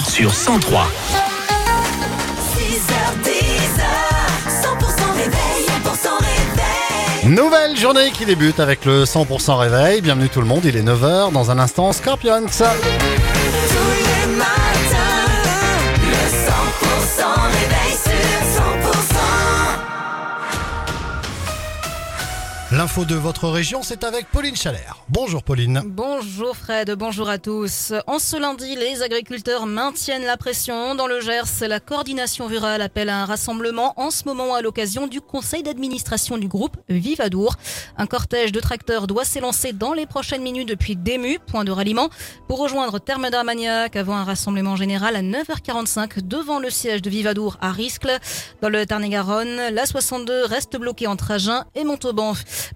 sur 103. 100% réveil, 100% réveil. Nouvelle journée qui débute avec le 100% réveil. Bienvenue tout le monde, il est 9h. Dans un instant, Scorpions. L'info de votre région, c'est avec Pauline Chalère. Bonjour Pauline. Bonjour Fred, bonjour à tous. En ce lundi, les agriculteurs maintiennent la pression. Dans le Gers, la coordination rurale appelle à un rassemblement en ce moment à l'occasion du conseil d'administration du groupe Vivadour. Un cortège de tracteurs doit s'élancer dans les prochaines minutes depuis Dému, point de ralliement, pour rejoindre Terme d'Armagnac avant un rassemblement général à 9h45 devant le siège de Vivadour à Riscle. Dans le Tarn-et-Garonne, la 62 reste bloquée entre Agen et Montauban.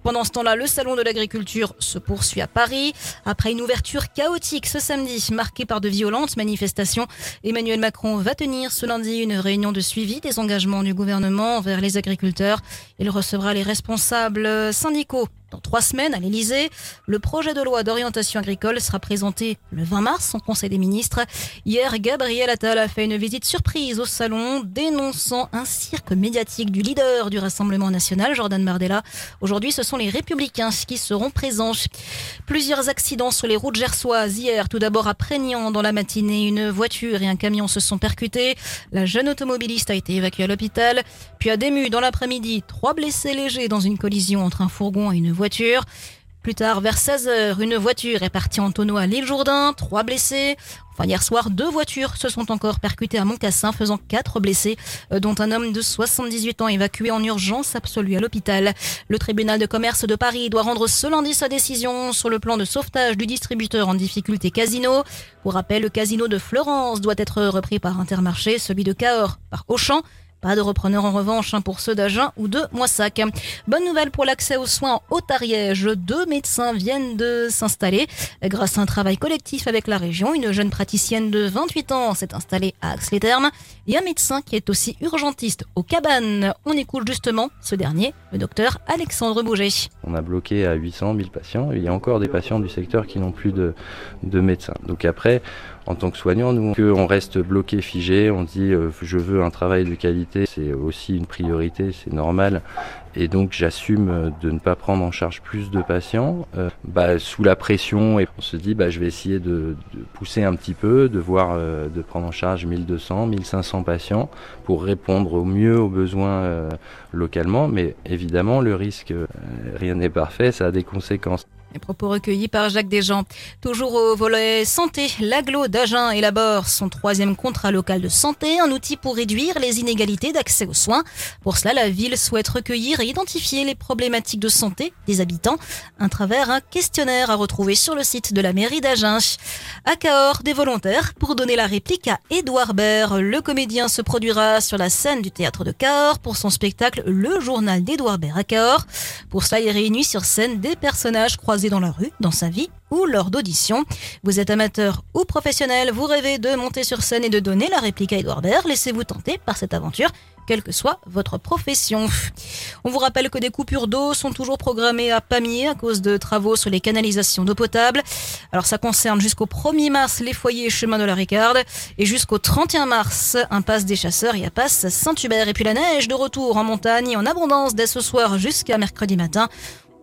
Pendant ce temps-là, le salon de l'agriculture se poursuit à Paris. Après une ouverture chaotique ce samedi, marquée par de violentes manifestations, Emmanuel Macron va tenir ce lundi une réunion de suivi des engagements du gouvernement envers les agriculteurs. Il recevra les responsables syndicaux dans trois semaines à l'Elysée. Le projet de loi d'orientation agricole sera présenté le 20 mars en Conseil des ministres. Hier, Gabriel Attal a fait une visite surprise au salon, dénonçant un cirque médiatique du leader du Rassemblement national, Jordan Bardella. Aujourd'hui, ce sont les Républicains qui seront présents. Plusieurs accidents sur les routes gersoises hier. Tout d'abord à Prégnant dans la matinée, une voiture et un camion se sont percutés. La jeune automobiliste a été évacuée à l'hôpital. Puis à Dému dans l'après-midi, trois blessés légers dans une collision entre un fourgon et une voiture. Plus tard, vers 16h, une voiture est partie en tonneau à l'île Jourdain, trois blessés. Enfin, hier soir, deux voitures se sont encore percutées à Montcassin, faisant quatre blessés, euh, dont un homme de 78 ans évacué en urgence absolue à l'hôpital. Le tribunal de commerce de Paris doit rendre ce lundi sa décision sur le plan de sauvetage du distributeur en difficulté Casino. Pour rappel, le casino de Florence doit être repris par Intermarché, celui de Cahors par Auchan. Pas de repreneur en revanche hein, pour ceux d'Agen ou de Moissac. Bonne nouvelle pour l'accès aux soins en Haute-Ariège. Deux médecins viennent de s'installer. Grâce à un travail collectif avec la région, une jeune praticienne de 28 ans s'est installée à Axe-les-Thermes et un médecin qui est aussi urgentiste aux cabanes. On écoute justement ce dernier, le docteur Alexandre Bouget. On a bloqué à 800 000 patients. Il y a encore des patients du secteur qui n'ont plus de, de médecins. Donc après, en tant que soignant, nous, on reste bloqué, figé, on dit euh, je veux un travail de qualité, c'est aussi une priorité, c'est normal. Et donc j'assume euh, de ne pas prendre en charge plus de patients euh, bah, sous la pression et on se dit bah, je vais essayer de, pousser un petit peu, de voir, euh, de prendre en charge 1200, 1500 patients pour répondre au mieux aux besoins localement. Mais évidemment le risque, rien n'est parfait, ça a des conséquences. Les propos recueillis par Jacques Desjans. Toujours au volet santé, l'aglo d'Agen élabore son troisième contrat local de santé, un outil pour réduire les inégalités d'accès aux soins. Pour cela, la ville souhaite recueillir et identifier les problématiques de santé des habitants à travers un questionnaire à retrouver sur le site de la mairie d'Agen. À Cahors, des volontaires pour donner la réplique à Édouard Baird. Le comédien se produira sur la scène du théâtre de Cahors pour son spectacle Le journal d'Édouard Baird à Cahors. Pour cela, il réunit sur scène des personnages croisés dans la rue, dans sa vie ou lors d'auditions. Vous êtes amateur ou professionnel, vous rêvez de monter sur scène et de donner la réplique à Edouard Baird, laissez-vous tenter par cette aventure, quelle que soit votre profession. On vous rappelle que des coupures d'eau sont toujours programmées à Pamiers à cause de travaux sur les canalisations d'eau potable. Alors ça concerne jusqu'au 1er mars les foyers chemin de la Ricarde et jusqu'au 31 mars impasse des chasseurs et impasse Saint-Hubert. Et puis la neige de retour en montagne en abondance dès ce soir jusqu'à mercredi matin.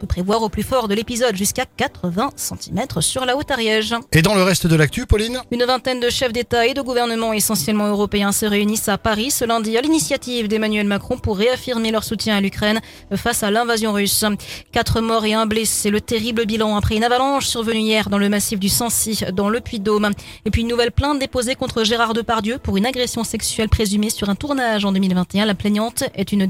Peut prévoir au plus fort de l'épisode jusqu'à 80 cm sur la Haute-Ariège. Et dans le reste de l'actu, Pauline Une vingtaine de chefs d'État et de gouvernements essentiellement européens se réunissent à Paris ce lundi à l'initiative d'Emmanuel Macron pour réaffirmer leur soutien à l'Ukraine face à l'invasion russe. Quatre morts et un blessé, le terrible bilan après une avalanche survenue hier dans le massif du Sancy, dans le Puy-de-Dôme. Et puis une nouvelle plainte déposée contre Gérard Depardieu pour une agression sexuelle présumée sur un tournage en 2021. La plaignante est une